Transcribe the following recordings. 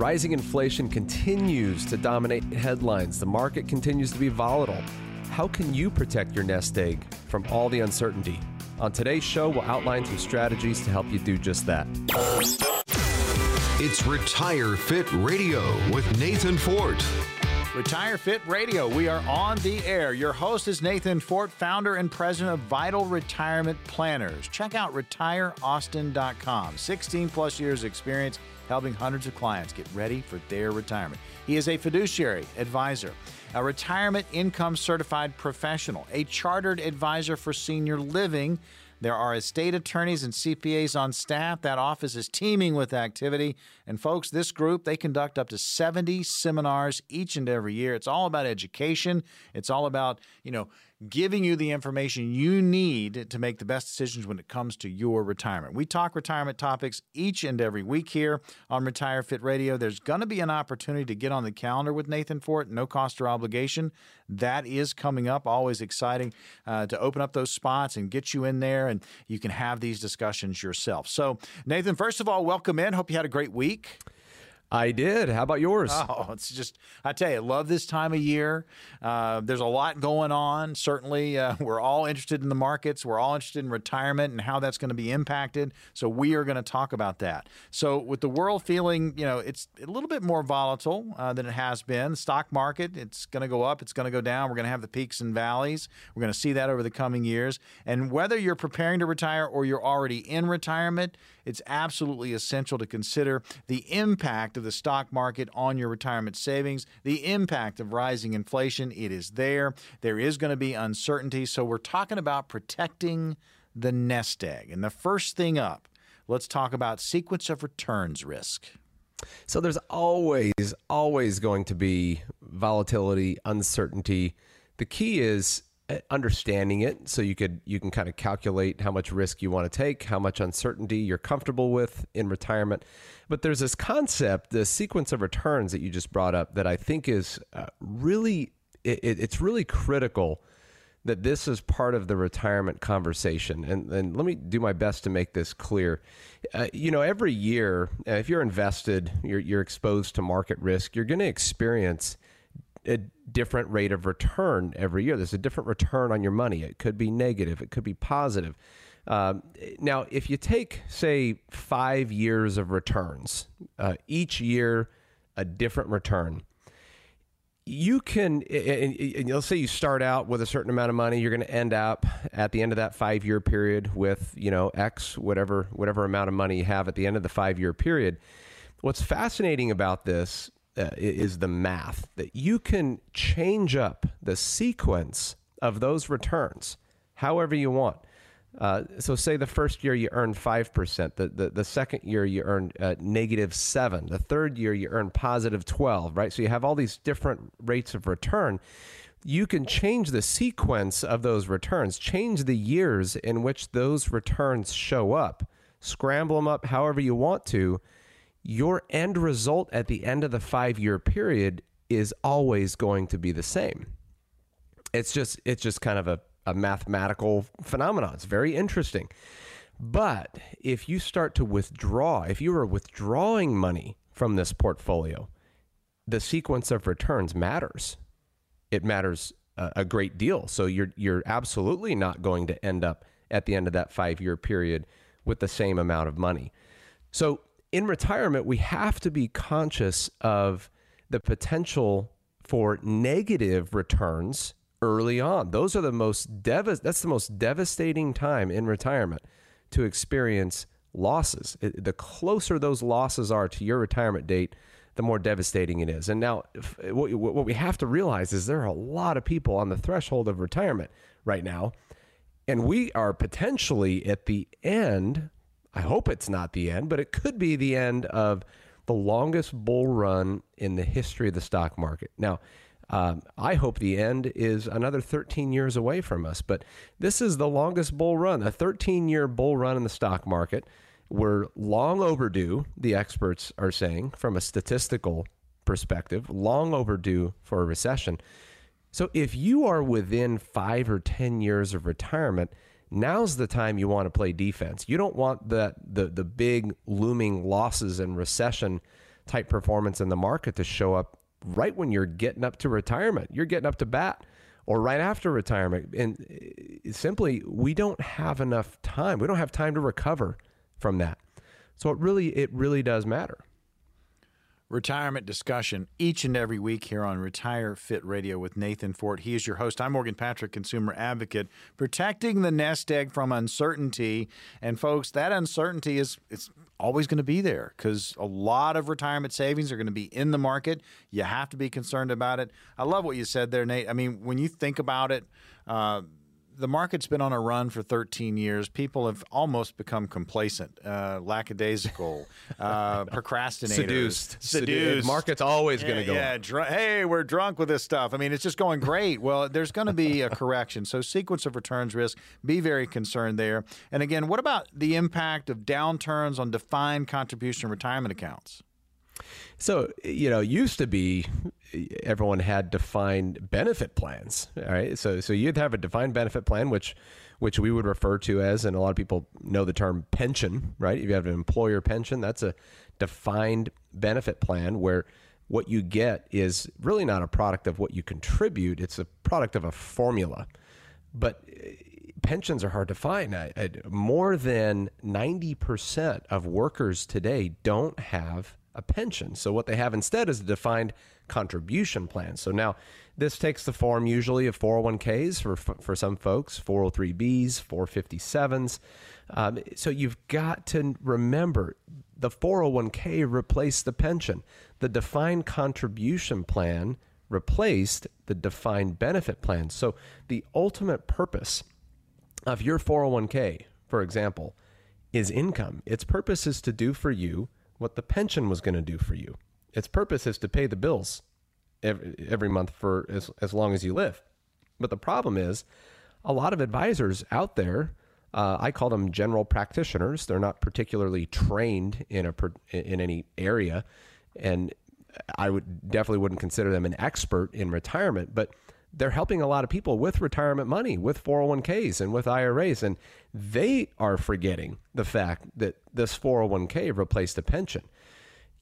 Rising inflation continues to dominate headlines. The market continues to be volatile. How can you protect your nest egg from all the uncertainty? On today's show, we'll outline some strategies to help you do just that. It's Retire Fit Radio with Nathan Fort. Retire Fit Radio. We are on the air. Your host is Nathan Fort, founder and president of Vital Retirement Planners. Check out retireaustin.com. 16 plus years experience helping hundreds of clients get ready for their retirement. He is a fiduciary advisor, a retirement income certified professional, a chartered advisor for senior living. There are estate attorneys and CPAs on staff. That office is teeming with activity. And folks, this group, they conduct up to 70 seminars each and every year. It's all about education. It's all about, you know, giving you the information you need to make the best decisions when it comes to your retirement. We talk retirement topics each and every week here on Retire Fit Radio. There's going to be an opportunity to get on the calendar with Nathan Fort, no cost or obligation. That is coming up. Always exciting uh, to open up those spots and get you in there, and you can have these discussions yourself. So, Nathan, first of all, welcome in. Hope you had a great week. I did. How about yours? Oh, it's just, I tell you, love this time of year. Uh, there's a lot going on. Certainly, uh, we're all interested in the markets. We're all interested in retirement and how that's going to be impacted. So, we are going to talk about that. So, with the world feeling, you know, it's a little bit more volatile uh, than it has been. Stock market, it's going to go up, it's going to go down. We're going to have the peaks and valleys. We're going to see that over the coming years. And whether you're preparing to retire or you're already in retirement, it's absolutely essential to consider the impact of the stock market on your retirement savings, the impact of rising inflation. It is there. There is going to be uncertainty. So we're talking about protecting the nest egg. And the first thing up, let's talk about sequence of returns risk. So there's always, always going to be volatility, uncertainty. The key is understanding it so you could you can kind of calculate how much risk you want to take how much uncertainty you're comfortable with in retirement. But there's this concept the sequence of returns that you just brought up that i think is uh, really it, it's really critical that this is part of the retirement conversation. And, and let me do my best to make this clear. Uh, you know every year uh, if you're invested you're, you're exposed to market risk you're going to experience a different rate of return every year. There's a different return on your money. It could be negative, it could be positive. Um, now, if you take, say, five years of returns, uh, each year a different return, you can, and, and let's say you start out with a certain amount of money, you're going to end up at the end of that five year period with, you know, X, whatever, whatever amount of money you have at the end of the five year period. What's fascinating about this uh, is the math that you can change up the sequence of those returns however you want. Uh, so, say the first year you earn 5%, the, the, the second year you earn uh, negative 7, the third year you earn positive 12, right? So, you have all these different rates of return. You can change the sequence of those returns, change the years in which those returns show up, scramble them up however you want to your end result at the end of the five year period is always going to be the same. It's just it's just kind of a, a mathematical phenomenon. It's very interesting. But if you start to withdraw, if you are withdrawing money from this portfolio, the sequence of returns matters. It matters a, a great deal. So you're you're absolutely not going to end up at the end of that five year period with the same amount of money. So in retirement, we have to be conscious of the potential for negative returns early on. Those are the most dev- that's the most devastating time in retirement to experience losses. It, the closer those losses are to your retirement date, the more devastating it is. And now, what, what we have to realize is there are a lot of people on the threshold of retirement right now, and we are potentially at the end I hope it's not the end, but it could be the end of the longest bull run in the history of the stock market. Now, um, I hope the end is another 13 years away from us, but this is the longest bull run, a 13 year bull run in the stock market. We're long overdue, the experts are saying, from a statistical perspective, long overdue for a recession. So if you are within five or 10 years of retirement, now's the time you want to play defense. You don't want the the the big looming losses and recession type performance in the market to show up right when you're getting up to retirement. You're getting up to bat or right after retirement. And uh, simply, we don't have enough time. We don't have time to recover from that. So it really, it really does matter retirement discussion each and every week here on Retire Fit Radio with Nathan Fort. He is your host. I'm Morgan Patrick, consumer advocate, protecting the nest egg from uncertainty. And folks, that uncertainty is it's always going to be there because a lot of retirement savings are going to be in the market. You have to be concerned about it. I love what you said there, Nate. I mean, when you think about it, uh, the market's been on a run for 13 years. People have almost become complacent, uh, lackadaisical, uh, procrastinators, seduced. Seduced. Market's always going to go. Yeah, dr- hey, we're drunk with this stuff. I mean, it's just going great. well, there's going to be a correction. So, sequence of returns risk. Be very concerned there. And again, what about the impact of downturns on defined contribution retirement accounts? So, you know, used to be everyone had defined benefit plans. All right. So, so you'd have a defined benefit plan, which, which we would refer to as, and a lot of people know the term pension, right? If you have an employer pension, that's a defined benefit plan where what you get is really not a product of what you contribute, it's a product of a formula. But eh, pensions are hard to find. I, I, more than 90% of workers today don't have a pension. So what they have instead is a defined contribution plan. So now this takes the form usually of 401ks for for some folks, 403bs, 457s. Um, so you've got to remember the 401k replaced the pension. The defined contribution plan replaced the defined benefit plan. So the ultimate purpose of your 401k, for example, is income. Its purpose is to do for you what the pension was going to do for you. Its purpose is to pay the bills every, every month for as, as long as you live. But the problem is, a lot of advisors out there, uh, I call them general practitioners. They're not particularly trained in a in any area, and I would definitely wouldn't consider them an expert in retirement. But they're helping a lot of people with retirement money, with 401ks and with IRAs. And they are forgetting the fact that this 401k replaced a pension.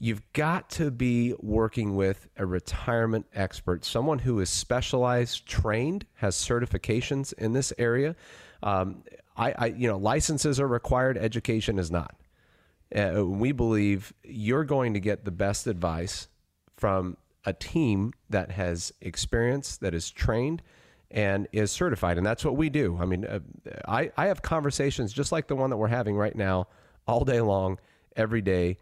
You've got to be working with a retirement expert, someone who is specialized, trained, has certifications in this area. Um, I, I, you know, licenses are required, education is not. Uh, we believe you're going to get the best advice from a team that has experience, that is trained, and is certified. And that's what we do. I mean, uh, I, I have conversations just like the one that we're having right now all day long, every day.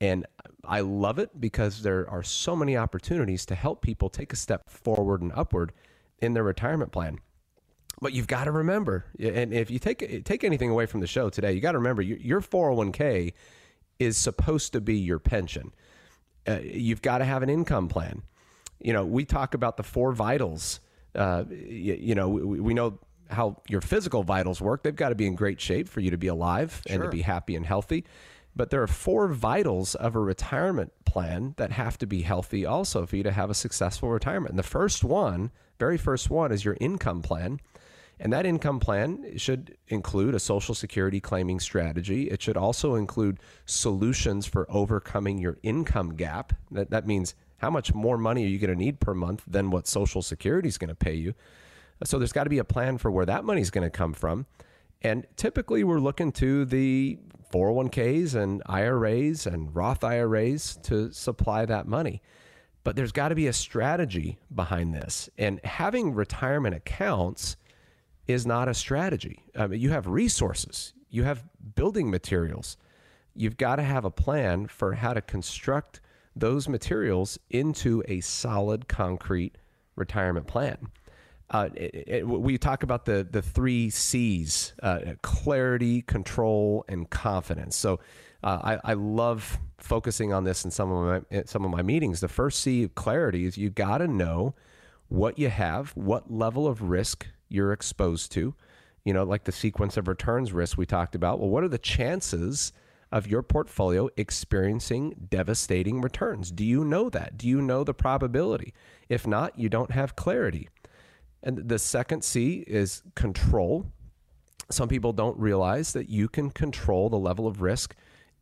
And I love it because there are so many opportunities to help people take a step forward and upward in their retirement plan. But you've got to remember, and if you take take anything away from the show today, you got to remember your 401k is supposed to be your pension uh, you've got to have an income plan. You know, we talk about the four vitals. Uh, you, you, know, we, we, know how your physical vitals work. They've got to be in great shape for you to be alive sure. and to be happy and healthy. But there are four vitals of a retirement plan that have to be healthy also for you to have a successful retirement. And the first one, very first one, is your income plan. And that income plan should include a Social Security claiming strategy. It should also include solutions for overcoming your income gap. That, that means how much more money are you going to need per month than what Social Security is going to pay you? So there's got to be a plan for where that money is going to come from. And typically we're looking to the 401ks and IRAs and Roth IRAs to supply that money. But there's got to be a strategy behind this. And having retirement accounts is not a strategy. I mean, you have resources, you have building materials. You've got to have a plan for how to construct those materials into a solid, concrete retirement plan. Uh, it, it, we talk about the the three C's: uh, clarity, control, and confidence. So, uh, I, I, love focusing on this in some of my some of my meetings. The first C, clarity, is you got to know what you have, what level of risk you're exposed to, you know, like the sequence of returns risk we talked about. Well, what are the chances of your portfolio experiencing devastating returns? Do you know that? Do you know the probability? If not, you don't have clarity. And the second C is control. Some people don't realize that you can control the level of risk,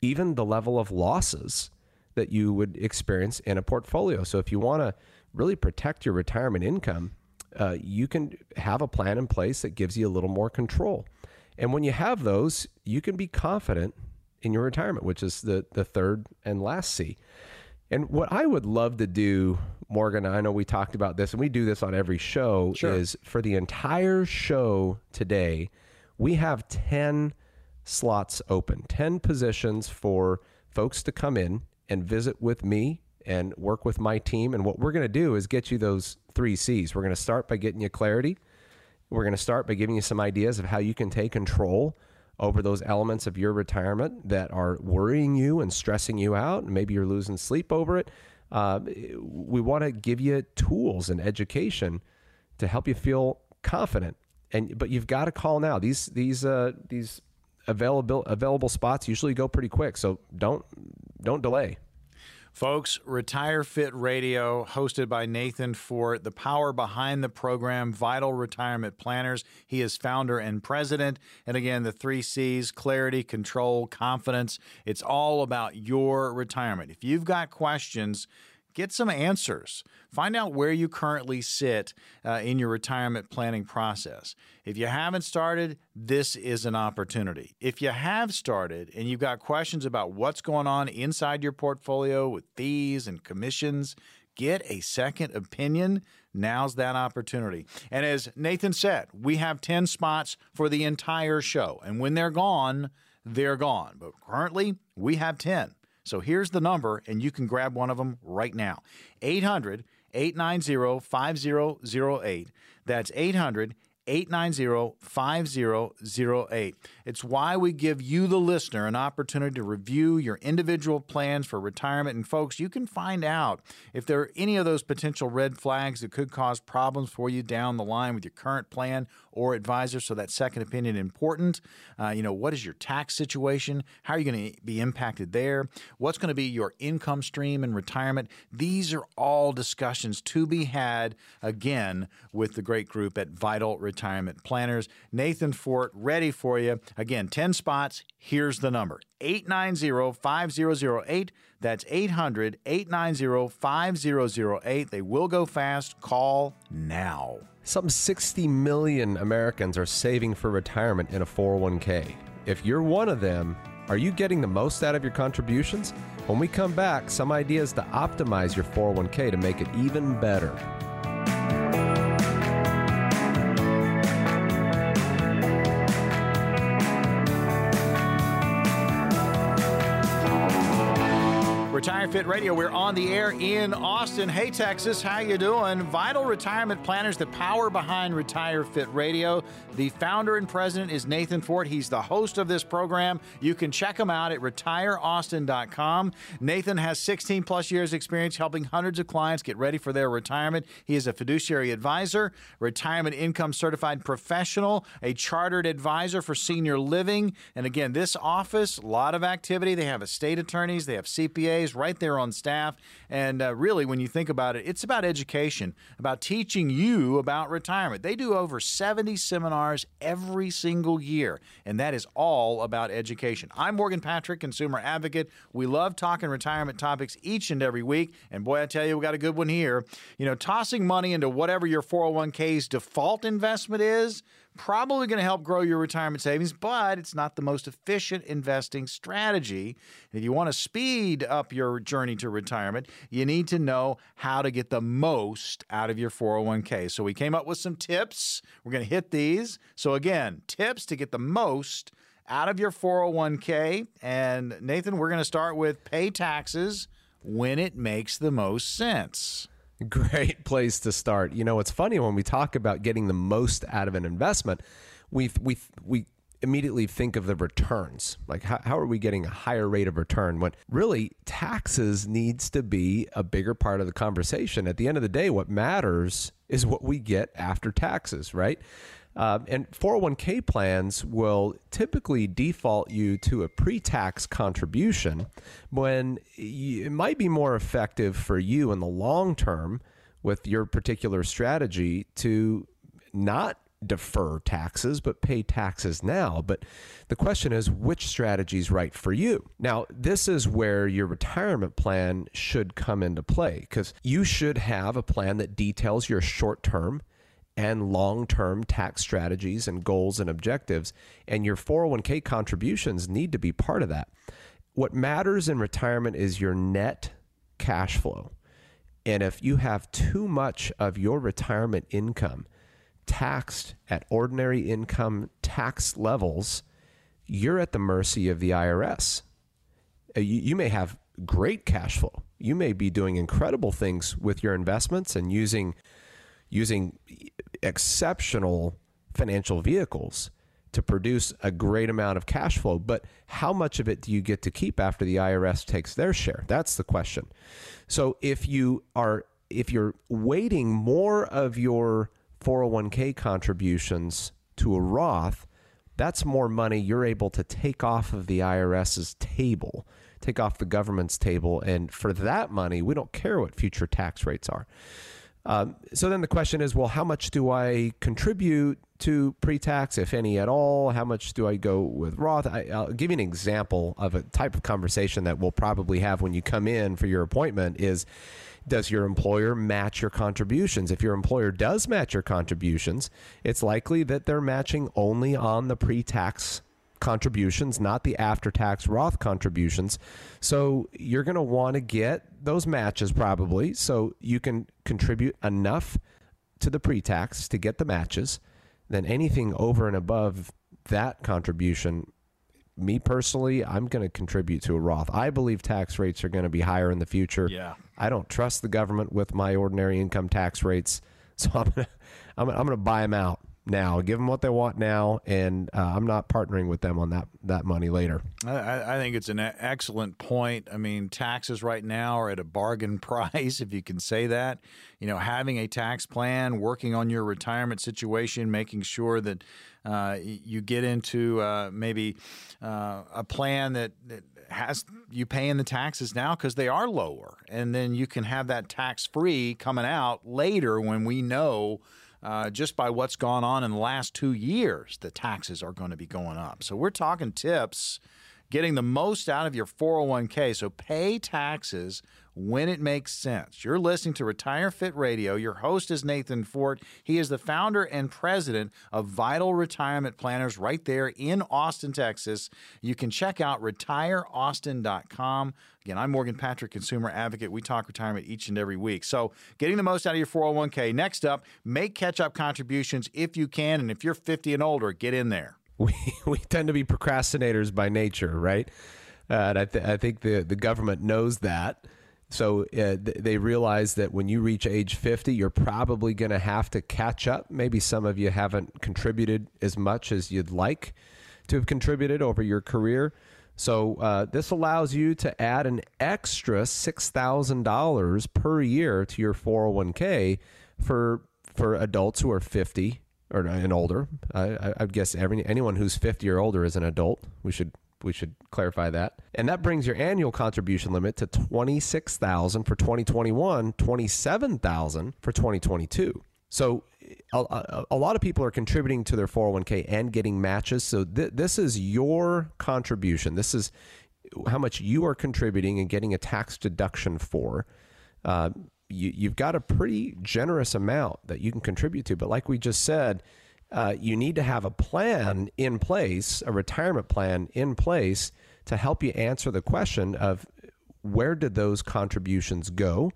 even the level of losses that you would experience in a portfolio. So if you want to really protect your retirement income, uh, you can have a plan in place that gives you a little more control. And when you have those, you can be confident in your retirement, which is the the third and last C. And what I would love to do, Morgan, I know we talked about this and we do this on every show, Sure. is for the entire show today, we have 10 slots open, 10 positions for folks to come in and visit with me and work with my team. And what we're going to do is get you those three C's. We're going to start by getting you clarity. We're going to start by giving you some ideas of how you can take control over those elements of your retirement that are worrying you and stressing you out, and maybe you're losing sleep over it. Uh, we want to give you tools and education to help you feel confident. And but you've got to call now. These these uh, these available available spots usually go pretty quick, so don't don't delay. Folks, Retire Fit Radio, hosted by Nathan Fort, the power behind the program, Vital Retirement Planners. He is founder and president. And again, the three C's clarity, control, confidence. It's all about your retirement. If you've got questions, get some answers. Find out where you currently sit uh, in your retirement planning process. If you haven't started, this is an opportunity. If you have started and you've got questions about what's going on inside your portfolio with fees and commissions, get a second opinion. Now's that opportunity. And as Nathan said, we have 10 spots for the entire show. And when they're gone, they're gone. But currently, we have 10. So here's the number, and you can grab one of them right now 800 890 5008. That's 800 890 5008. It's why we give you, the listener, an opportunity to review your individual plans for retirement. And, folks, you can find out if there are any of those potential red flags that could cause problems for you down the line with your current plan or advisor. So, that second opinion important. Uh, you know, what is your tax situation? How are you going to be impacted there? What's going to be your income stream in retirement? These are all discussions to be had again with the great group at Vital Retirement Retirement planners. Nathan Fort ready for you. Again, 10 spots. Here's the number 890 5008. That's 800 890 5008. They will go fast. Call now. Some 60 million Americans are saving for retirement in a 401k. If you're one of them, are you getting the most out of your contributions? When we come back, some ideas to optimize your 401k to make it even better. Fit Radio. We're on the air in Austin. Hey, Texas, how you doing? Vital Retirement Planners, the power behind Retire Fit Radio. The founder and president is Nathan Fort. He's the host of this program. You can check him out at retireaustin.com. Nathan has 16 plus years experience helping hundreds of clients get ready for their retirement. He is a fiduciary advisor, retirement income certified professional, a chartered advisor for senior living. And again, this office, a lot of activity. They have estate attorneys, they have CPAs right there on staff. And uh, really, when you think about it, it's about education, about teaching you about retirement. They do over 70 seminars every single year, and that is all about education. I'm Morgan Patrick, consumer advocate. We love talking retirement topics each and every week. And boy, I tell you, we got a good one here. You know, tossing money into whatever your 401k's default investment is probably going to help grow your retirement savings, but it's not the most efficient investing strategy. If you want to speed up your journey to retirement, you need to know how to get the most out of your 401k. So we came up with some tips. We're going to hit these. So again, tips to get the most out of your 401k. And Nathan, we're going to start with pay taxes when it makes the most sense. Great place to start. You know, it's funny when we talk about getting the most out of an investment, we we we immediately think of the returns. Like how, how are we getting a higher rate of return when really taxes needs to be a bigger part of the conversation. At the end of the day, what matters is what we get after taxes, right? Um, and 401k plans will typically default you to a pre tax contribution when y- it might be more effective for you in the long term with your particular strategy to not defer taxes, but pay taxes now. But the question is, which strategy is right for you? Now, this is where your retirement plan should come into play because you should have a plan that details your short term and long term tax strategies and goals and objectives. And your 401k contributions need to be part of that. What matters in retirement is your net cash flow. And if you have too much of your retirement income taxed at ordinary income tax levels, you're at the mercy of the IRS. Uh, you, you may have great cash flow. You may be doing incredible things with your investments and using using exceptional financial vehicles to produce a great amount of cash flow. But how much of it do you get to keep after the IRS takes their share? That's the question. So if you are if you're weighting more of your 401k contributions to a Roth, that's more money you're able to take off of the IRS's table, take off the government's table. And for that money, we don't care what future tax rates are. Um, so then the question is, well, how much do I contribute to pre-tax, if any at all? How much do I go with Roth? I, will give you an example of a type of conversation that we'll probably have when you come in for your appointment. Is does your employer match your contributions? If your employer does match your contributions, it's likely that they're matching only on the pre-tax contributions, not the after tax Roth contributions. So you're going to want to get those matches probably so you can contribute enough to the pre tax to get the matches. Then anything over and above that contribution, me personally, I'm going to contribute to a Roth. I believe tax rates are going to be higher in the future. Yeah. I don't trust the government with my ordinary income tax rates. So I'm going to, I'm, I'm going to buy them out now. Give them what they want now, and uh, I'm not partnering with them on that that money later. I, I think it's an excellent point. I mean, taxes right now are at a bargain price, if you can say that. You know, having a tax plan, working on your retirement situation, making sure that uh, you get into uh, maybe uh, a plan that, that has you paying the taxes now because they are lower, and then you can have that tax free coming out later when we know uh, just by what's gone on in the last two years, the taxes are going to be going up. So we're talking tips, getting the most out of your 401k. So pay taxes when it makes sense. You're listening to Retire Fit Radio. Your host is Nathan Fort. He is the founder and president of Vital Retirement Planners right there in Austin, Texas. You can check out retireaustin.com. Again, I'm Morgan Patrick, consumer advocate. We talk retirement each and every week. So, getting the most out of your 401k. Next up, make catch up contributions if you can. And if you're 50 and older, get in there. We, we tend to be procrastinators by nature, right? Uh, and I, th- I think the, the government knows that. So uh, th- they realize that when you reach age 50, you're probably going to have to catch up. Maybe some of you haven't contributed as much as you'd like to have contributed over your career. So uh, this allows you to add an extra $6,000 per year to your 401k for for adults who are 50 or and older. I, I guess every anyone who's 50 or older is an adult. We should we should clarify that. And that brings your annual contribution limit to 26,000 for 2021, 27,000 for 2022. So a, a, lot of people are contributing to their 401k and getting matches. So th- this is your contribution. This is how much you are contributing and getting a tax deduction for. Uh, you, you've got a pretty generous amount that you can contribute to. But like we just said, uh, you need to have a plan in place, a retirement plan in place to help you answer the question of where did those contributions go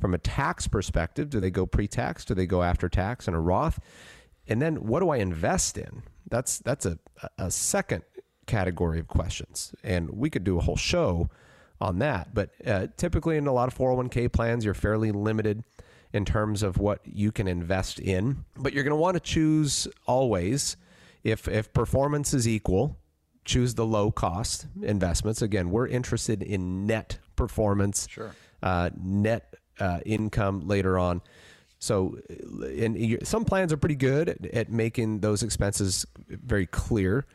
from a tax perspective? Do they go pre tax? Do they go after tax in a Roth? And then what do I invest in? That's, that's a, a second category of questions. And we could do a whole show on that. But uh, typically, in a lot of 401k plans, you're fairly limited in terms of what you can invest in. But you're going to want to choose always, if, if performance is equal, choose the low cost investments. Again, we're interested in net performance, sure. uh, net uh, income later on. So, and some plans are pretty good at, at making those expenses very clear.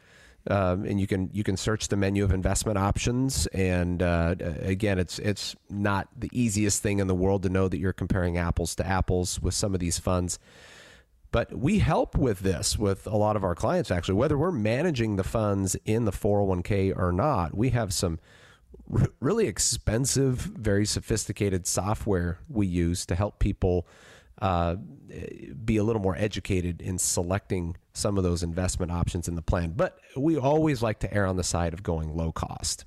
Um, and you can you can search the menu of investment options. And uh, again, it's it's not the easiest thing in the world to know that you're comparing apples to apples with some of these funds. But we help with this with a lot of our clients, actually, whether we're managing the funds in the 401k or not. We have some r- really expensive, very sophisticated software we use to help people uh, be a little more educated in selecting some of those investment options in the plan. But we always like to err on the side of going low cost.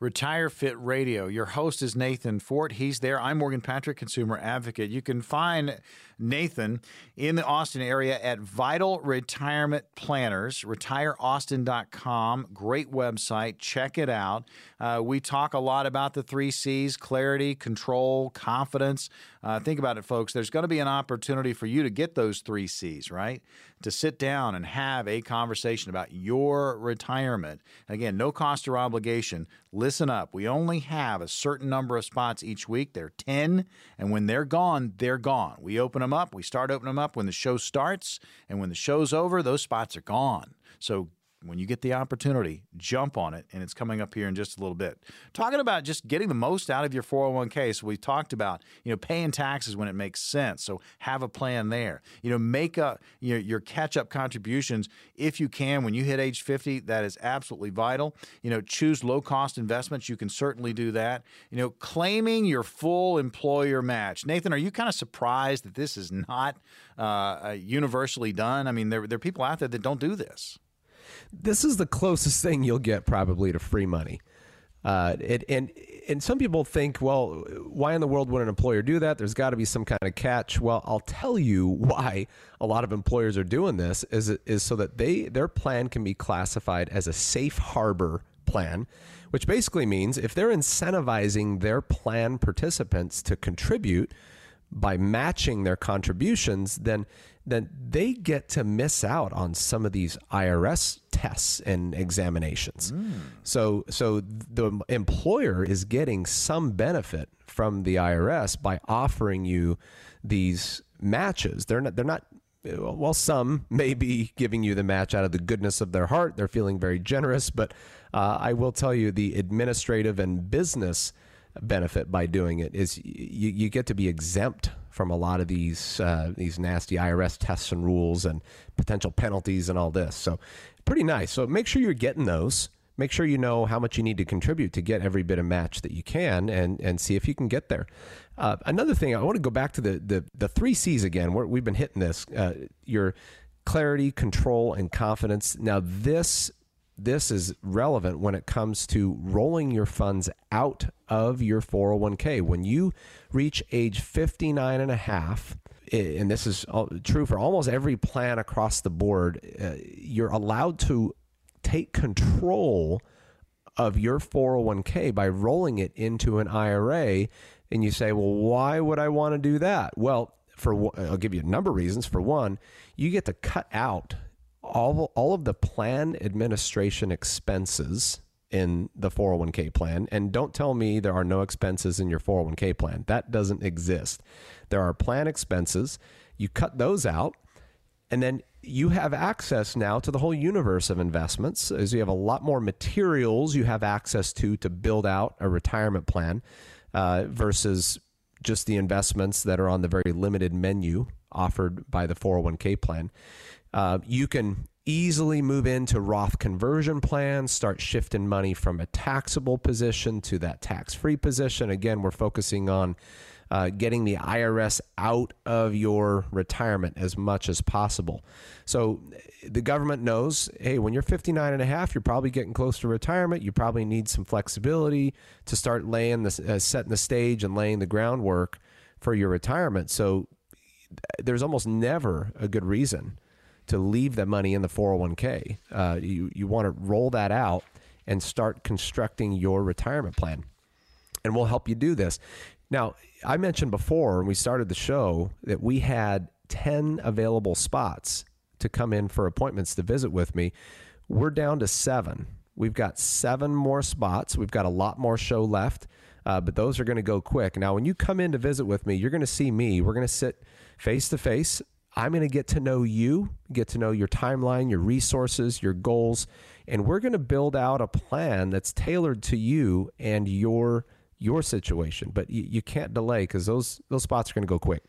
Retire Fit Radio. Your host is Nathan Fort. He's there. I'm Morgan Patrick, consumer advocate. You can find Nathan in the Austin area at Vital Retirement Planners, retireaustin.com. Great website. Check it out. Uh, we talk a lot about the three C's clarity, control, confidence. Uh, think about it, folks. There's going to be an opportunity for you to get those three C's, right? To sit down and have a conversation about your retirement. Again, no cost or obligation. Listen up. We only have a certain number of spots each week. They're 10, and when they're gone, they're gone. We open them up. We start opening them up when the show starts, and when the show's over, those spots are gone. So when you get the opportunity, jump on it, and it's coming up here in just a little bit. Talking about just getting the most out of your 401k. So we talked about you know paying taxes when it makes sense. So have a plan there. You know, make a you know, your catch up contributions if you can when you hit age 50. That is absolutely vital. You know, choose low cost investments. You can certainly do that. You know, claiming your full employer match. Nathan, are you kind of surprised that this is not uh, universally done? I mean, there there are people out there that don't do this this is the closest thing you'll get probably to free money. Uh, it, and and some people think, well, why in the world would an employer do that? There's got to be some kind of catch. Well, I'll tell you why a lot of employers are doing this is is so that they their plan can be classified as a safe harbor plan, which basically means if they're incentivizing their plan participants to contribute by matching their contributions, then then they get to miss out on some of these IRS tests and examinations. Mm. So so the employer is getting some benefit from the IRS by offering you these matches. They're not they're not well some may be giving you the match out of the goodness of their heart. They're feeling very generous, but uh, I will tell you the administrative and business benefit by doing it is you, you get to be exempt from a lot of these uh, these nasty IRS tests and rules and potential penalties and all this. So pretty nice. So make sure you're getting those. Make sure you know how much you need to contribute to get every bit of match that you can, and and see if you can get there. Uh, another thing, I want to go back to the the, the three C's again. we have been hitting this. Uh, your clarity, control, and confidence. Now this this is relevant when it comes to rolling your funds out of your 401k. When you reach age 59 and a half, and this is true for almost every plan across the board, uh, you're allowed to take control of your 401k by rolling it into an IRA. And you say, well, why would I want to do that? Well, for I'll give you a number of reasons. For one, you get to cut out all, all of the plan administration expenses in the 401k plan. And don't tell me there are no expenses in your 401k plan. That doesn't exist. There are plan expenses. You cut those out, and then you have access now to the whole universe of investments as you have a lot more materials you have access to to build out a retirement plan uh, versus just the investments that are on the very limited menu offered by the 401k plan. Uh, you can easily move into Roth conversion plans, start shifting money from a taxable position to that tax free position. Again, we're focusing on uh, getting the IRS out of your retirement as much as possible. So the government knows hey, when you're 59 and a half, you're probably getting close to retirement. You probably need some flexibility to start laying the, uh, setting the stage and laying the groundwork for your retirement. So there's almost never a good reason to leave that money in the 401k. Uh, you you want to roll that out and start constructing your retirement plan. And we'll help you do this. Now, I mentioned before when we started the show that we had 10 available spots to come in for appointments to visit with me. We're down to seven. We've got seven more spots. We've got a lot more show left, uh, but those are going to go quick. Now, when you come in to visit with me, you're going to see me. We're going to sit face to face I'm going to get to know you, get to know your timeline, your resources, your goals, and we're going to build out a plan that's tailored to you and your your situation. But you, you can't delay because those those spots are going to go quick.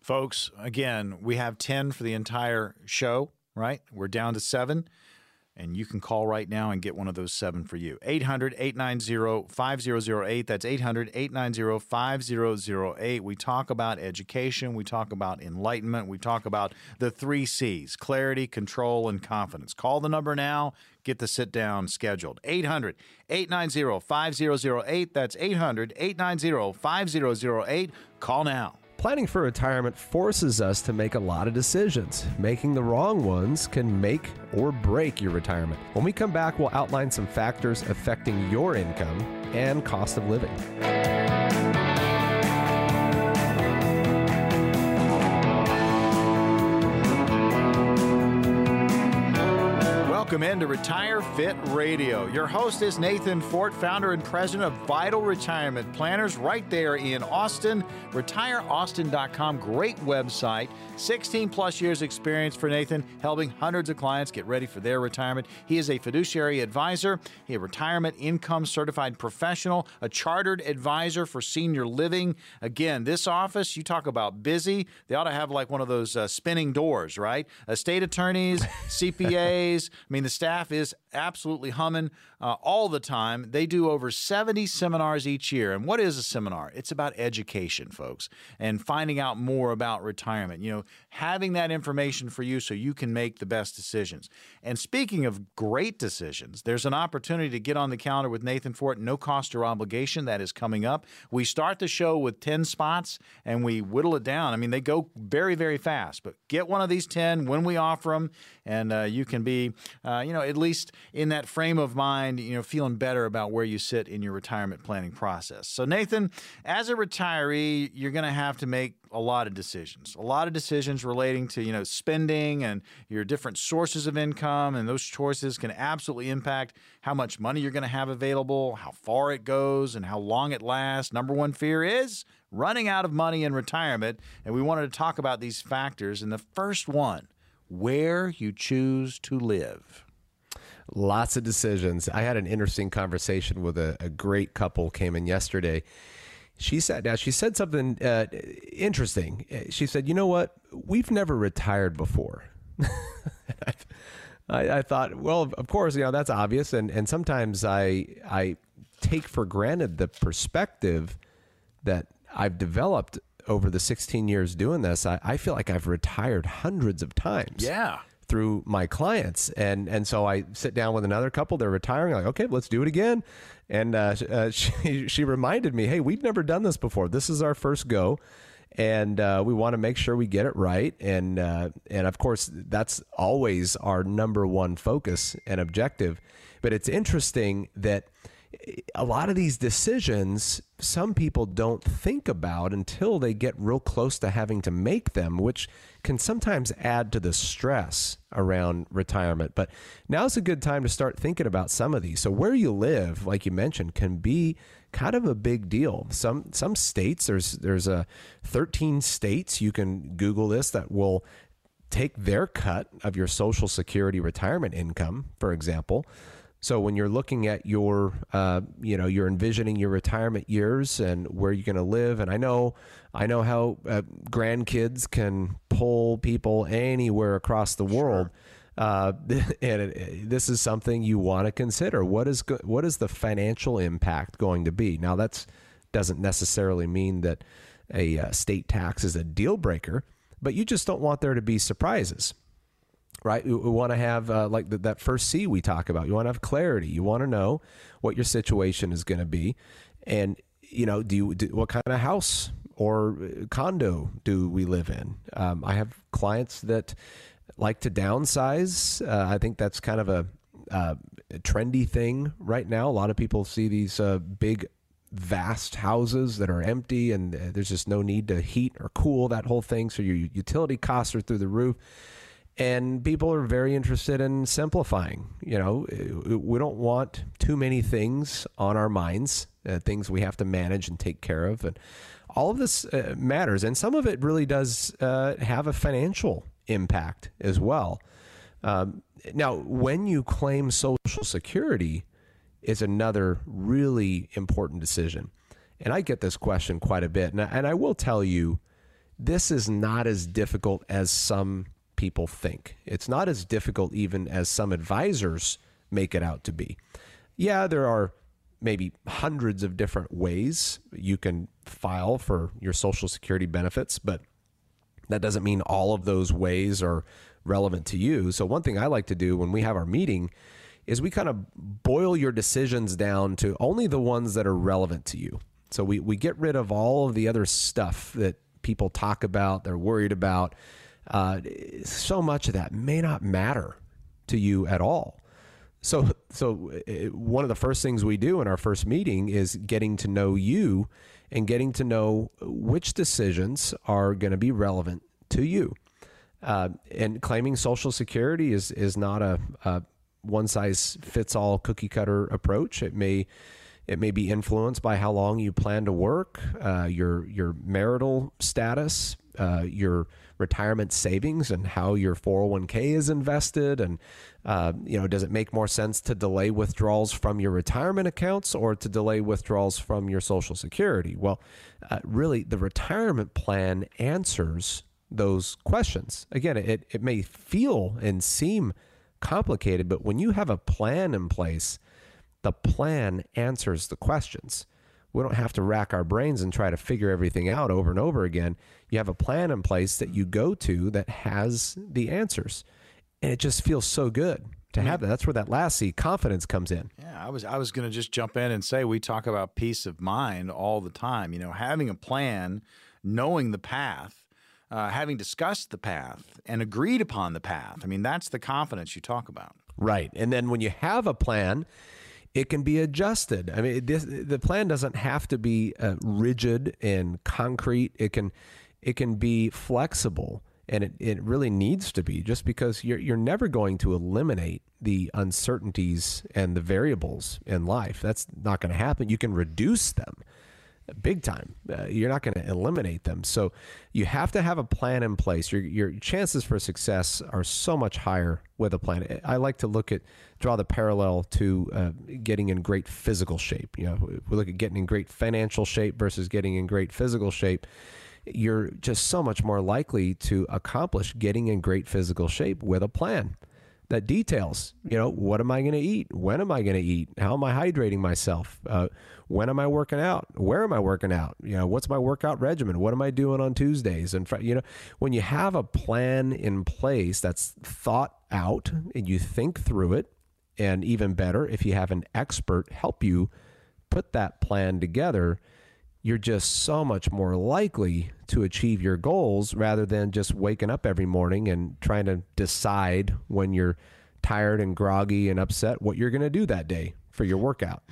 Folks, again, we have 10 for the entire show, right? We're down to seven. And you can call right now and get one of those seven for you. 800 890 5008. That's 800 890 5008. We talk about education. We talk about enlightenment. We talk about the three C's clarity, control, and confidence. Call the number now. Get the sit down scheduled. 800 890 5008. That's 800 890 5008. Call now. Planning for retirement forces us to make a lot of decisions. Making the wrong ones can make or break your retirement. When we come back, we'll outline some factors affecting your income and cost of living. Welcome into Retire Fit Radio. Your host is Nathan Fort, founder and president of Vital Retirement Planners, right there in Austin. RetireAustin.com, great website. 16 plus years experience for Nathan, helping hundreds of clients get ready for their retirement. He is a fiduciary advisor, a retirement income certified professional, a chartered advisor for senior living. Again, this office, you talk about busy. They ought to have like one of those uh, spinning doors, right? Estate attorneys, CPAs. I mean, the staff is absolutely humming uh, all the time. They do over 70 seminars each year. And what is a seminar? It's about education, folks, and finding out more about retirement. You know, having that information for you so you can make the best decisions. And speaking of great decisions, there's an opportunity to get on the calendar with Nathan Fort, no cost or obligation. That is coming up. We start the show with 10 spots and we whittle it down. I mean, they go very, very fast, but get one of these 10 when we offer them, and uh, you can be uh, you know, at least in that frame of mind, you know, feeling better about where you sit in your retirement planning process. So, Nathan, as a retiree, you're going to have to make a lot of decisions, a lot of decisions relating to, you know, spending and your different sources of income. And those choices can absolutely impact how much money you're going to have available, how far it goes, and how long it lasts. Number one fear is running out of money in retirement. And we wanted to talk about these factors. And the first one, where you choose to live. Lots of decisions. I had an interesting conversation with a, a great couple came in yesterday. She sat down. She said something uh, interesting. She said, "You know what? We've never retired before." I, I, thought, well, of course, you know that's obvious, and and sometimes I I take for granted the perspective that I've developed over the 16 years doing this, I, I feel like I've retired hundreds of times. Yeah through my clients. And and so I sit down with another couple they're retiring like okay let's do it again. And uh, uh, she she reminded me hey we've never done this before. This is our first go and uh, we want to make sure we get it right. And uh, and of course that's always our number one focus and objective. But it's interesting that a lot of these decisions some people don't think about until they get real close to having to make them, which can sometimes add to the stress around retirement. But now's a good time to start thinking about some of these. So where you live, like you mentioned, can be kind of a big deal. Some some states there's there's a 13 states you can Google this that will take their cut of your social security retirement income, for example. So when you're looking at your, uh, you know, you're envisioning your retirement years and where you're going to live, and I know, I know how uh, grandkids can pull people anywhere across the world. Sure. Uh, and it, this is something you want to consider. What is go- what is the financial impact going to be? Now, that doesn't necessarily mean that a uh, state tax is a deal breaker, but you just don't want there to be surprises right? We, we want to have uh, like the, that first C we talk about. You want to have clarity. You want to know what your situation is going to be, and you know, do you do, what kind of house or uh, condo do we live in? Um, I have clients that like to downsize. Uh, I think that's kind of a, uh, a, trendy thing right now. A lot of people see these uh, big vast houses that are empty and uh, there's just no need to heat or cool that whole thing so your utility costs are through the roof and people are very interested in simplifying. You know, we don't want too many things on our minds, uh, things we have to manage and take care of, and all of this uh, matters. And some of it really does uh, have a financial impact as well. Um, now, when you claim Social Security, is another really important decision. And I get this question quite a bit, and I, and I will tell you this is not as difficult as some people think. It's not as difficult even as some advisors make it out to be. Yeah, there are maybe hundreds of different ways you can file for your Social Security benefits, but that doesn't mean all of those ways are relevant to you. So, one thing I like to do when we have our meeting is we kind of boil your decisions down to only the ones that are relevant to you. So, we, we get rid of all of the other stuff that people talk about, they're worried about. Uh, so much of that may not matter to you at all. So, so uh, one of the first things we do in our first meeting is getting to know you and getting to know which decisions are going to be relevant to you. Uh, and claiming Social Security is is not a, a one size fits all cookie cutter approach. It may it may be influenced by how long you plan to work, uh, your your marital status, uh, your retirement savings, and how your 401k is invested, and uh, you know, does it make more sense to delay withdrawals from your retirement accounts or to delay withdrawals from your Social Security? Well, uh, really, the retirement plan answers those questions. Again, it it may feel and seem complicated, but when you have a plan in place the plan answers the questions. We don't have to rack our brains and try to figure everything out over and over again. You have a plan in place that you go to that has the answers. And it just feels so good to have that. That's where that last C, confidence, comes in. Yeah, I was I was going to just jump in and say we talk about peace of mind all the time. You know, having a plan, knowing the path, uh, having discussed the path and agreed upon the path. I mean, that's the confidence you talk about. Right. And then when you have a plan, it can be adjusted. I mean, this, the plan doesn't have to be uh, rigid and concrete. It can it can be flexible, and it, it really needs to be. Just because you're you're never going to eliminate the uncertainties and the variables in life. That's not going to happen. You can reduce them big time. Uh, you're not going to eliminate them. So you have to have a plan in place. Your your chances for success are so much higher with a plan. I like to look at draw the parallel to uh, getting in great physical shape. You know, we look at getting in great financial shape versus getting in great physical shape. You're just so much more likely to accomplish getting in great physical shape with a plan that details, you know, what am I going to eat? When am I going to eat? How am I hydrating myself? Uh, when am I working out? Where am I working out? You know, what's my workout regimen? What am I doing on Tuesdays? And, you know, when you have a plan in place that's thought out and you think through it, and even better, if you have an expert help you put that plan together, you're just so much more likely to achieve your goals rather than just waking up every morning and trying to decide when you're tired and groggy and upset what you're going to do that day for your workout.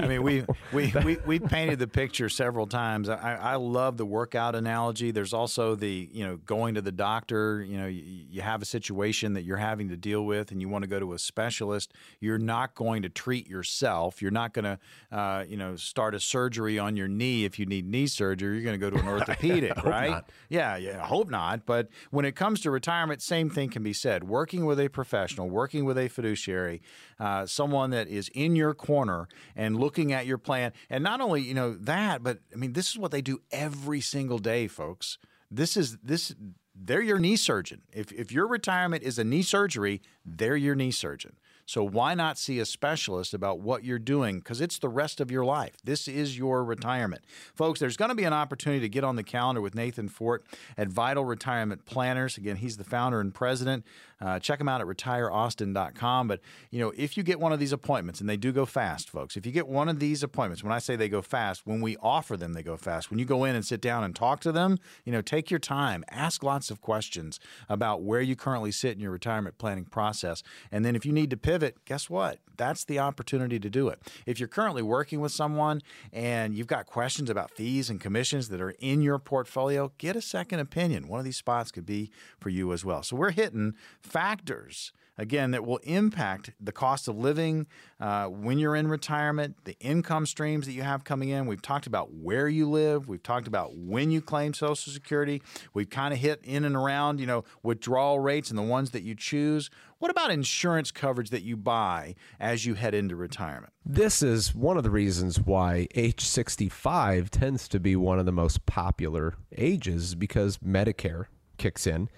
I mean, we we we we painted the picture several times. I, I love the workout analogy. There's also the you know going to the doctor. You know, you, you have a situation that you're having to deal with, and you want to go to a specialist. You're not going to treat yourself. You're not going to uh, you know start a surgery on your knee if you need knee surgery. You're going to go to an orthopedic, right? Not. Yeah, yeah. Hope not. But when it comes to retirement, same thing can be said. Working with a professional, working with a fiduciary, uh, someone that is in your corner and looking at your plan. And not only, you know, that, but I mean, this is what they do every single day, folks. This is this they're your knee surgeon. If if your retirement is a knee surgery, they're your knee surgeon. So why not see a specialist about what you're doing? Because it's the rest of your life. This is your retirement. Folks, there's going to be an opportunity to get on the calendar with Nathan Fort at Vital Retirement Planners. Again, he's the founder and president. Uh, check him out at retireaustin.com. But, you know, if you get one of these appointments, and they do go fast, folks, if you get one of these appointments, when I say they go fast, when we offer them, they go fast. When you go in and sit down and talk to them, you know, take your time, ask lots of questions about where you currently sit in your retirement planning process. And then if you need to pivot, guess what? That's the opportunity to do it. If you're currently working with someone and you've got questions about fees and commissions that are in your portfolio, get a second opinion. One of these spots could be for you as well. So we're hitting factors again, that will impact the cost of living uh, when you're in retirement, the income streams that you have coming in. We've talked about where you live. We've talked about when you claim Social Security. We've kind of hit in and around, you know, withdrawal rates and the ones that you choose. What about insurance coverage that you buy as you head into retirement? This is one of the reasons why age 65 tends to be one of the most popular ages because Medicare kicks in.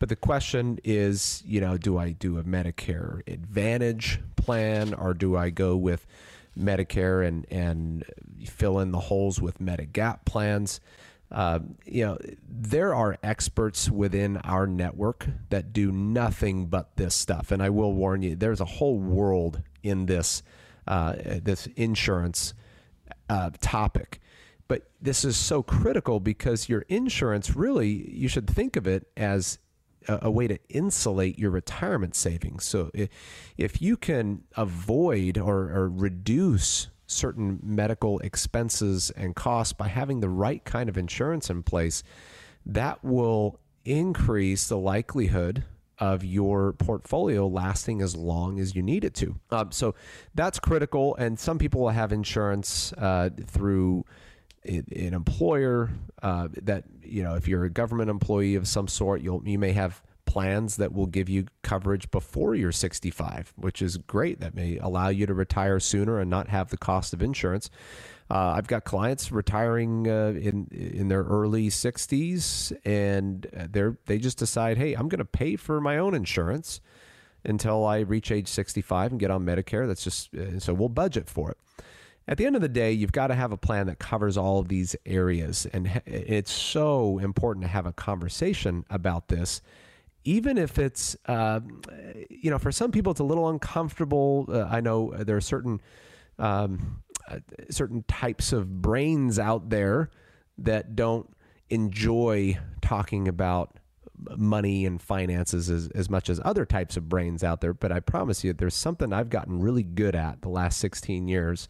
But the question is, you know, do I do a Medicare Advantage plan or do I go with Medicare and and fill in the holes with Medigap plans? Uh, you know, there are experts within our network that do nothing but this stuff, and I will warn you, there's a whole world in this uh, this insurance uh, topic. But this is so critical because your insurance really, you should think of it as a, way to insulate your retirement savings. So if, if you can avoid or, or reduce certain medical expenses and costs by having the right kind of insurance in place, that will increase the likelihood of your portfolio lasting as long as you need it to. Um, so that's critical. And some people will have insurance uh, through an employer uh, that you know if you're a government employee of some sort, you'll you may have plans that will give you coverage before you're 65, which is great. That may allow you to retire sooner and not have the cost of insurance. Uh, I've got clients retiring uh, in in their early 60s, and they're they just decide, hey, I'm going to pay for my own insurance until I reach age 65 and get on Medicare. That's just uh, so we'll budget for it. At the end of the day, you've got to have a plan that covers all of these areas, and it's so important to have a conversation about this even if it's, uh, you know, for some people it's a little uncomfortable. Uh, I know there are certain um, uh, certain types of brains out there that don't enjoy talking about money and finances as, as much as other types of brains out there. But I promise you, there's something I've gotten really good at the last 16 years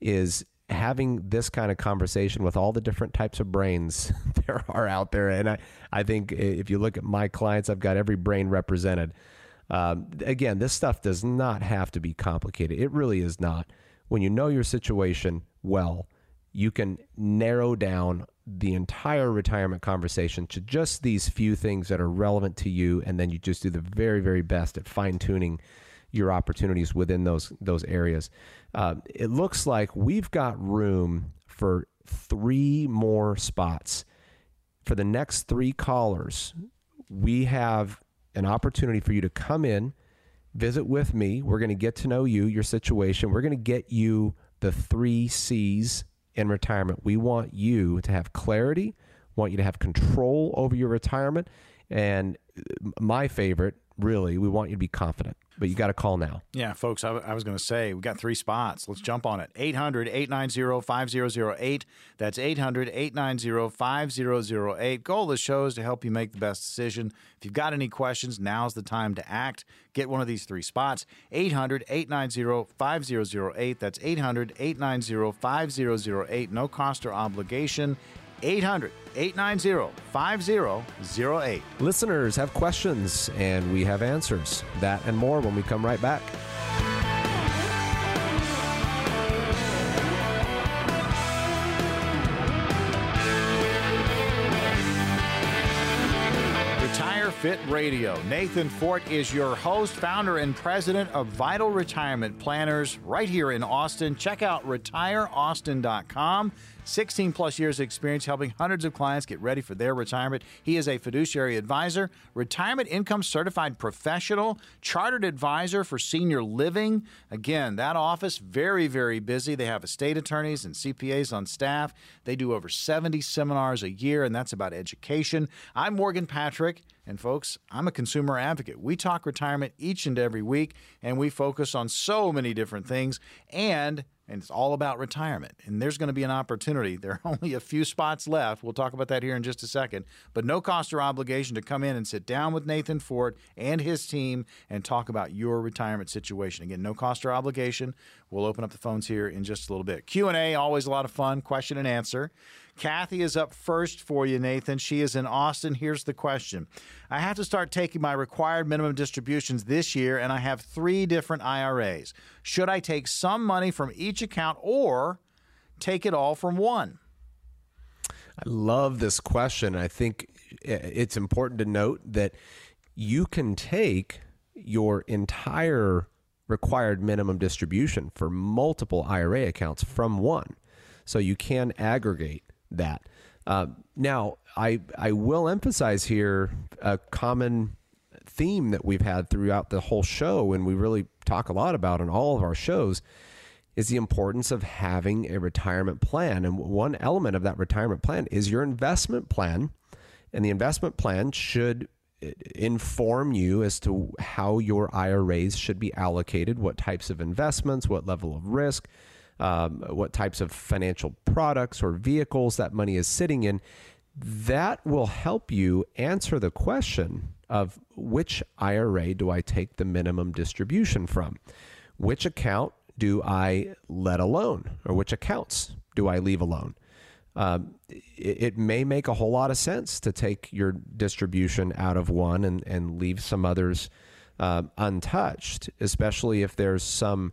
is having this kind of conversation with all the different types of brains there are out there. And I, I think if you look at my clients, I've got every brain represented. Um, again, this stuff does not have to be complicated. It really is not. When you know your situation well, you can narrow down the entire retirement conversation to just these few things that are relevant to you. And then you just do the very, very best at fine tuning your opportunities within those those areas. Uh, it looks like we've got room for three more spots for the next three callers. We have an opportunity for you to come in, visit with me. We're going to get to know you, your situation. We're going to get you the three C's in retirement. We want you to have clarity, want you to have control over your retirement, and uh, my favorite, really, we want you to be confident but you got to call now. Yeah, folks, I, I was going to say we got three spots. Let's jump on it. 800 890 5008. That's 800 890 5008. Goal of the show is to help you make the best decision. If you've got any questions, now's the time to act. Get one of these three spots 800 890 5008. That's 800 890 5008. No cost or obligation. 800 890 5008. Listeners have questions and we have answers. That and more when we come right back. Retire Fit Radio. Nathan Fort is your host, founder, and president of Vital Retirement Planners right here in Austin. Check out retireaustin.com. 16 plus years of experience helping hundreds of clients get ready for their retirement. He is a fiduciary advisor, retirement income certified professional, chartered advisor for senior living. Again, that office very very busy. They have estate attorneys and CPAs on staff. They do over 70 seminars a year and that's about education. I'm Morgan Patrick. And folks, I'm a consumer advocate. We talk retirement each and every week, and we focus on so many different things. And and it's all about retirement. And there's going to be an opportunity. There are only a few spots left. We'll talk about that here in just a second. But no cost or obligation to come in and sit down with Nathan Fort and his team and talk about your retirement situation. Again, no cost or obligation. We'll open up the phones here in just a little bit. Q&A always a lot of fun, question and answer. Kathy is up first for you, Nathan. She is in Austin. Here's the question I have to start taking my required minimum distributions this year, and I have three different IRAs. Should I take some money from each account or take it all from one? I love this question. I think it's important to note that you can take your entire required minimum distribution for multiple IRA accounts from one. So you can aggregate that. Uh, now, I, I will emphasize here a common theme that we've had throughout the whole show, and we really talk a lot about in all of our shows, is the importance of having a retirement plan. And one element of that retirement plan is your investment plan. And the investment plan should inform you as to how your IRAs should be allocated, what types of investments, what level of risk, um, what types of financial products or vehicles that money is sitting in. That will help you answer the question of which IRA do I take the minimum distribution from? Which account do I let alone? Or which accounts do I leave alone? um, it, it, may make a whole lot of sense to take your distribution out of one and, and leave some others uh, untouched, especially if there's some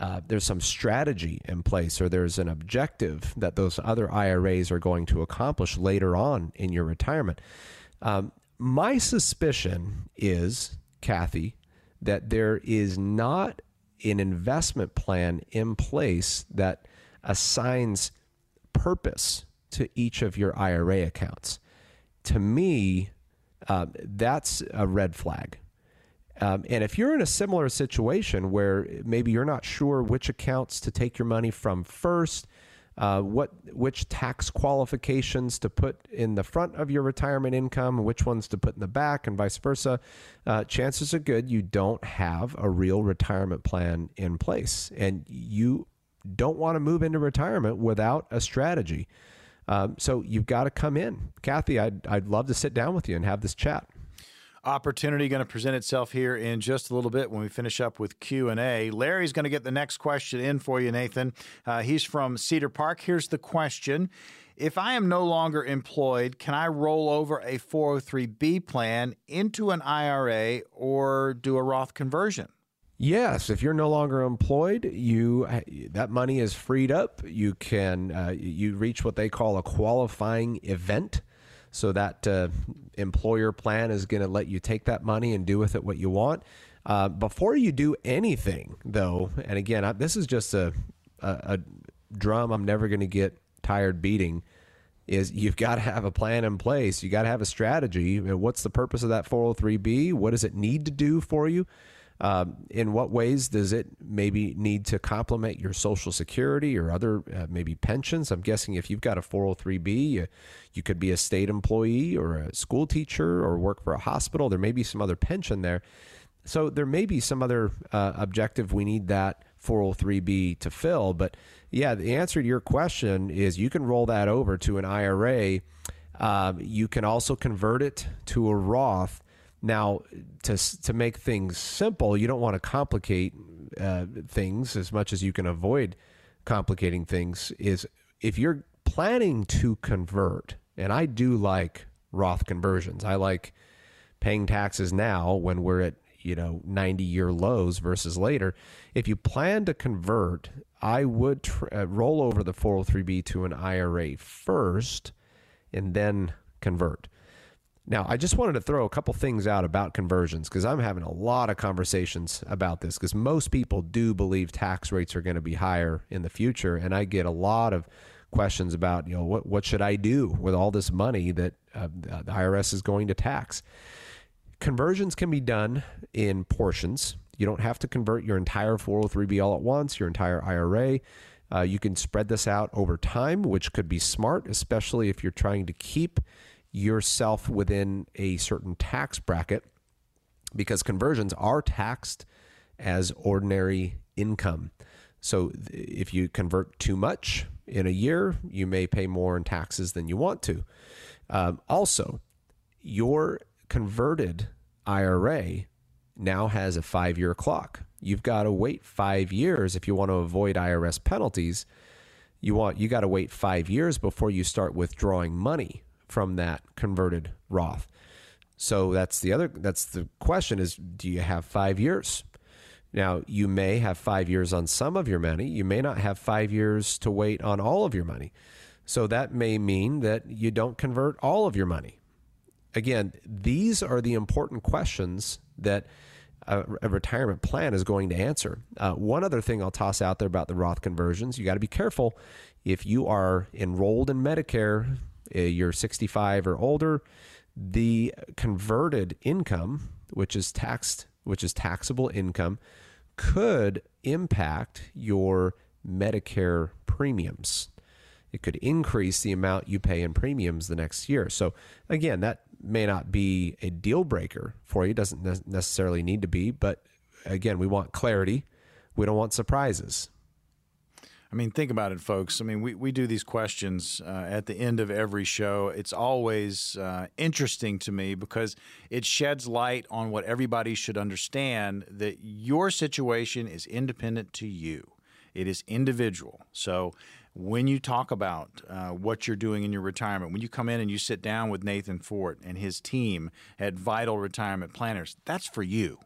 uh, there's some strategy in place or there's an objective that those other IRAs are going to accomplish later on in your retirement. Um, my suspicion is, Kathy, that there is not an investment plan in place that assigns purpose to each of your IRA accounts. To me, uh, that's a red flag. Um, and if you're in a similar situation where maybe you're not sure which accounts to take your money from first, uh, what which tax qualifications to put in the front of your retirement income, which ones to put in the back, and vice versa, uh, chances are good you don't have a real retirement plan in place, and you don't want to move into retirement without a strategy. Um, so you've got to come in, Kathy. I'd I'd love to sit down with you and have this chat. Opportunity going to present itself here in just a little bit when we finish up with Q and A. Larry's going to get the next question in for you, Nathan. Uh, he's from Cedar Park. Here's the question: If I am no longer employed, can I roll over a 403b plan into an IRA or do a Roth conversion? Yes, if you're no longer employed, you that money is freed up. You can uh, you reach what they call a qualifying event. So that uh, employer plan is going to let you take that money and do with it what you want. Uh, before you do anything, though, and again, I, this is just a, a, a drum I'm never going to get tired beating. Is you've got to have a plan in place. You got to have a strategy. What's the purpose of that 403b? What does it need to do for you? Um, in what ways does it maybe need to complement your Social Security or other uh, maybe pensions? I'm guessing if you've got a 403b, you, you could be a state employee or a school teacher or work for a hospital. There may be some other pension there. So there may be some other uh, objective we need that 403b to fill. But yeah, the answer to your question is you can roll that over to an IRA. Um, you can also convert it to a Roth now, to to make things simple, you don't want to complicate uh, things as much as you can avoid complicating things. Is if you're planning to convert, and I do like Roth conversions. I like paying taxes now when we're at you know 90 year lows versus later. If you plan to convert, I would tr- uh, roll over the 403b to an IRA first, and then convert. Now, I just wanted to throw a couple things out about conversions because I'm having a lot of conversations about this because most people do believe tax rates are going to be higher in the future. And I get a lot of questions about, you know, what, what should I do with all this money that uh, the IRS is going to tax? Conversions can be done in portions. You don't have to convert your entire 403b all at once, your entire IRA. Uh, you can spread this out over time, which could be smart, especially if you're trying to keep yourself within a certain tax bracket because conversions are taxed as ordinary income. So if you convert too much in a year, you may pay more in taxes than you want to. Um, also, your converted IRA now has a five year clock. You've got to wait five years if you want to avoid IRS penalties you want you got to wait five years before you start withdrawing money from that converted Roth. So that's the other that's the question is do you have 5 years? Now, you may have 5 years on some of your money, you may not have 5 years to wait on all of your money. So that may mean that you don't convert all of your money. Again, these are the important questions that a, a retirement plan is going to answer. Uh, one other thing I'll toss out there about the Roth conversions you got to be careful if you are enrolled in Medicare, Uh, you're 65 or older, the converted income, which is taxed, which is taxable income, could impact your Medicare premiums. It could increase the amount you pay in premiums the next year. So, again, that may not be a deal breaker for you. It doesn't necessarily need to be, but again, we want clarity. We don't want surprises. I mean, think about it, folks. I mean, we, we do these questions uh, at the end of every show. It's always uh, interesting to me because it sheds light on what everybody should understand that your situation is independent to you, it is individual. So, when you talk about uh, what you're doing in your retirement, when you come in and you sit down with Nathan Fort and his team at Vital Retirement Planners, that's for you.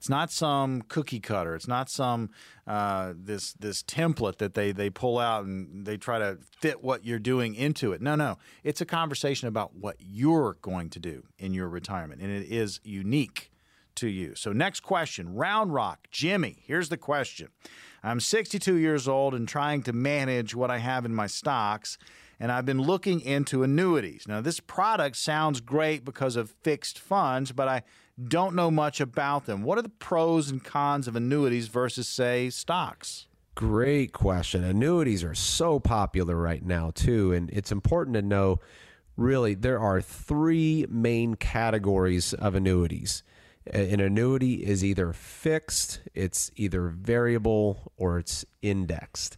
It's not some cookie cutter. It's not some uh, this this template that they they pull out and they try to fit what you're doing into it. No, no. It's a conversation about what you're going to do in your retirement, and it is unique to you. So, next question, Round Rock, Jimmy. Here's the question. I'm 62 years old and trying to manage what I have in my stocks, and I've been looking into annuities. Now, this product sounds great because of fixed funds, but I don't know much about them. What are the pros and cons of annuities versus, say, stocks? Great question. Annuities are so popular right now, too. And it's important to know really there are three main categories of annuities. An annuity is either fixed, it's either variable, or it's indexed.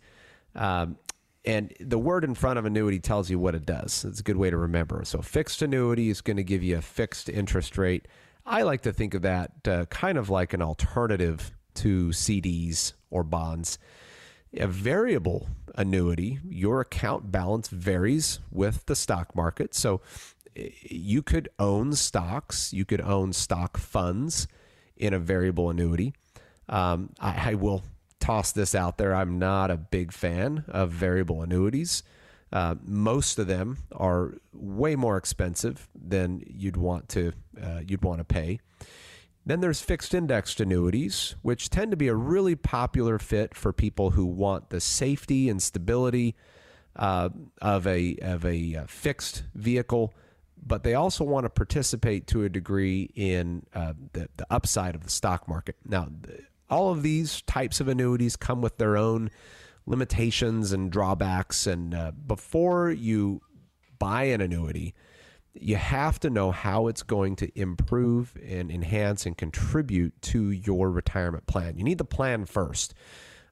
Um, and the word in front of annuity tells you what it does. It's a good way to remember. So, fixed annuity is going to give you a fixed interest rate I like to think of that uh, kind of like an alternative to CDs or bonds. A variable annuity, your account balance varies with the stock market. So you could own stocks, you could own stock funds in a variable annuity. Um, I, I will toss this out there. I'm not a big fan of variable annuities. Uh, most of them are way more expensive than you'd want to uh, you'd want to pay. Then there's fixed indexed annuities, which tend to be a really popular fit for people who want the safety and stability uh, of a of a uh, fixed vehicle, but they also want to participate to a degree in uh, the the upside of the stock market. Now, all of these types of annuities come with their own limitations and drawbacks. And uh, before you buy an annuity, you have to know how it's going to improve and enhance and contribute to your retirement plan. You need the plan first.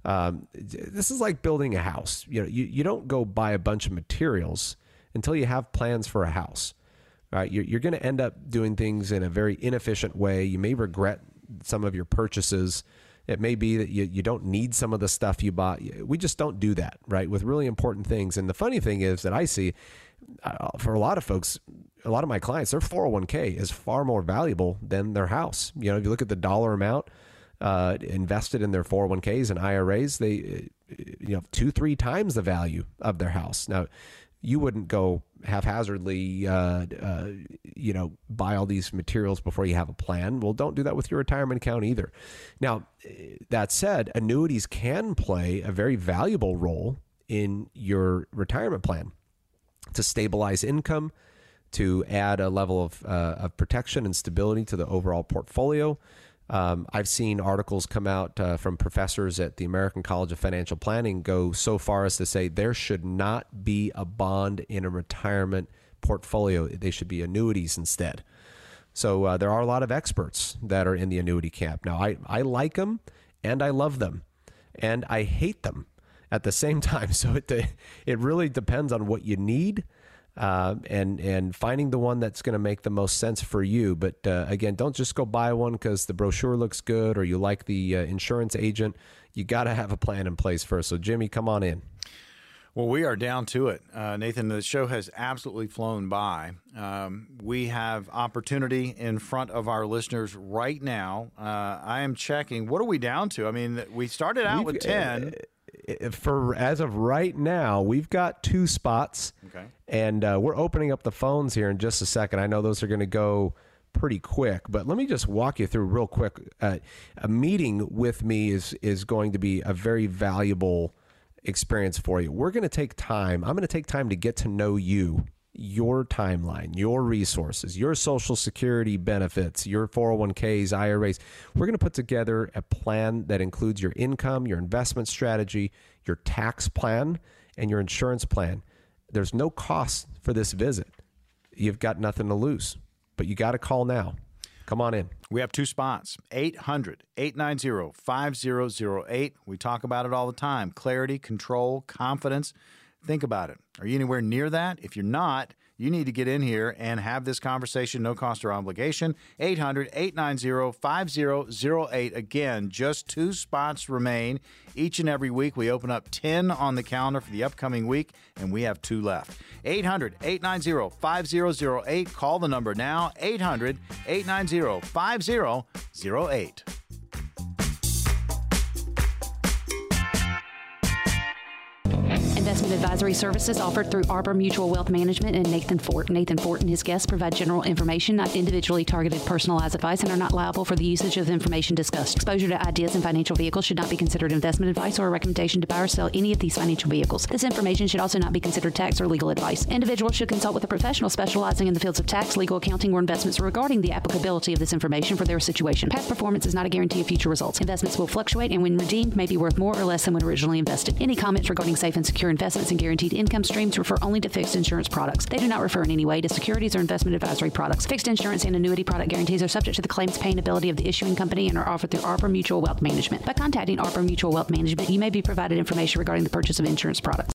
Um, this is like building a house. You know, you, you don't go buy a bunch of materials until you have plans for a house. Right? You're, you're going to end up doing things in a very inefficient way. You may regret some of your purchases. It may be that you, you don't need some of the stuff you bought. We just don't do that, right? With really important things. And the funny thing is that I see uh, for a lot of folks, a lot of my clients, their 401k is far more valuable than their house. You know, if you look at the dollar amount uh, invested in their 401ks and IRAs, they, uh, you know, two, three times the value of their house. Now, you wouldn't go haphazardly, uh, uh, you know, buy all these materials before you have a plan. Well, don't do that with your retirement account either. Now, that said, annuities can play a very valuable role in your retirement plan to stabilize income, to add a level of, uh, of protection and stability to the overall portfolio. Um, I've seen articles come out uh, from professors at the American College of Financial Planning go so far as to say there should not be a bond in a retirement portfolio. They should be annuities instead. So uh, there are a lot of experts that are in the annuity camp. Now, I, I like them and I love them and I hate them at the same time. So it, it really depends on what you need uh, and and finding the one that's going to make the most sense for you. But uh, again, don't just go buy one because the brochure looks good or you like the uh, insurance agent. You got to have a plan in place first. So Jimmy, come on in. Well, we are down to it. Uh, Nathan, the show has absolutely flown by. Um, we have opportunity in front of our listeners right now. Uh, I am checking. What are we down to? I mean, we started out We've- with 10. For as of right now, we've got two spots. Okay. And uh, we're opening up the phones here in just a second. I know those are going to go pretty quick, but let me just walk you through real quick. Uh, a meeting with me is is going to be a very valuable experience for you. We're going to take time. I'm going to take time to get to know you, your timeline, your resources, your social security benefits, your 401ks, IRAs. We're going to put together a plan that includes your income, your investment strategy, your tax plan, and your insurance plan. There's no cost for this visit. You've got nothing to lose, but you got to call now. Come on in. We have two spots 800 890 5008. We talk about it all the time clarity, control, confidence. Think about it. Are you anywhere near that? If you're not, you need to get in here and have this conversation, no cost or obligation. 800 890 5008. Again, just two spots remain. Each and every week, we open up 10 on the calendar for the upcoming week, and we have two left. 800 890 5008. Call the number now 800 890 5008. Investment advisory services offered through Arbor Mutual Wealth Management and Nathan Fort. Nathan Fort and his guests provide general information, not individually targeted personalized advice, and are not liable for the usage of the information discussed. Exposure to ideas and financial vehicles should not be considered investment advice or a recommendation to buy or sell any of these financial vehicles. This information should also not be considered tax or legal advice. Individuals should consult with a professional specializing in the fields of tax, legal, accounting, or investments regarding the applicability of this information for their situation. Past performance is not a guarantee of future results. Investments will fluctuate and when redeemed may be worth more or less than when originally invested. Any comments regarding safe and secure investments and guaranteed income streams refer only to fixed insurance products. They do not refer in any way to securities or investment advisory products. Fixed insurance and annuity product guarantees are subject to the claims paying ability of the issuing company and are offered through Arbor Mutual Wealth Management. By contacting Arbor Mutual Wealth Management, you may be provided information regarding the purchase of insurance products.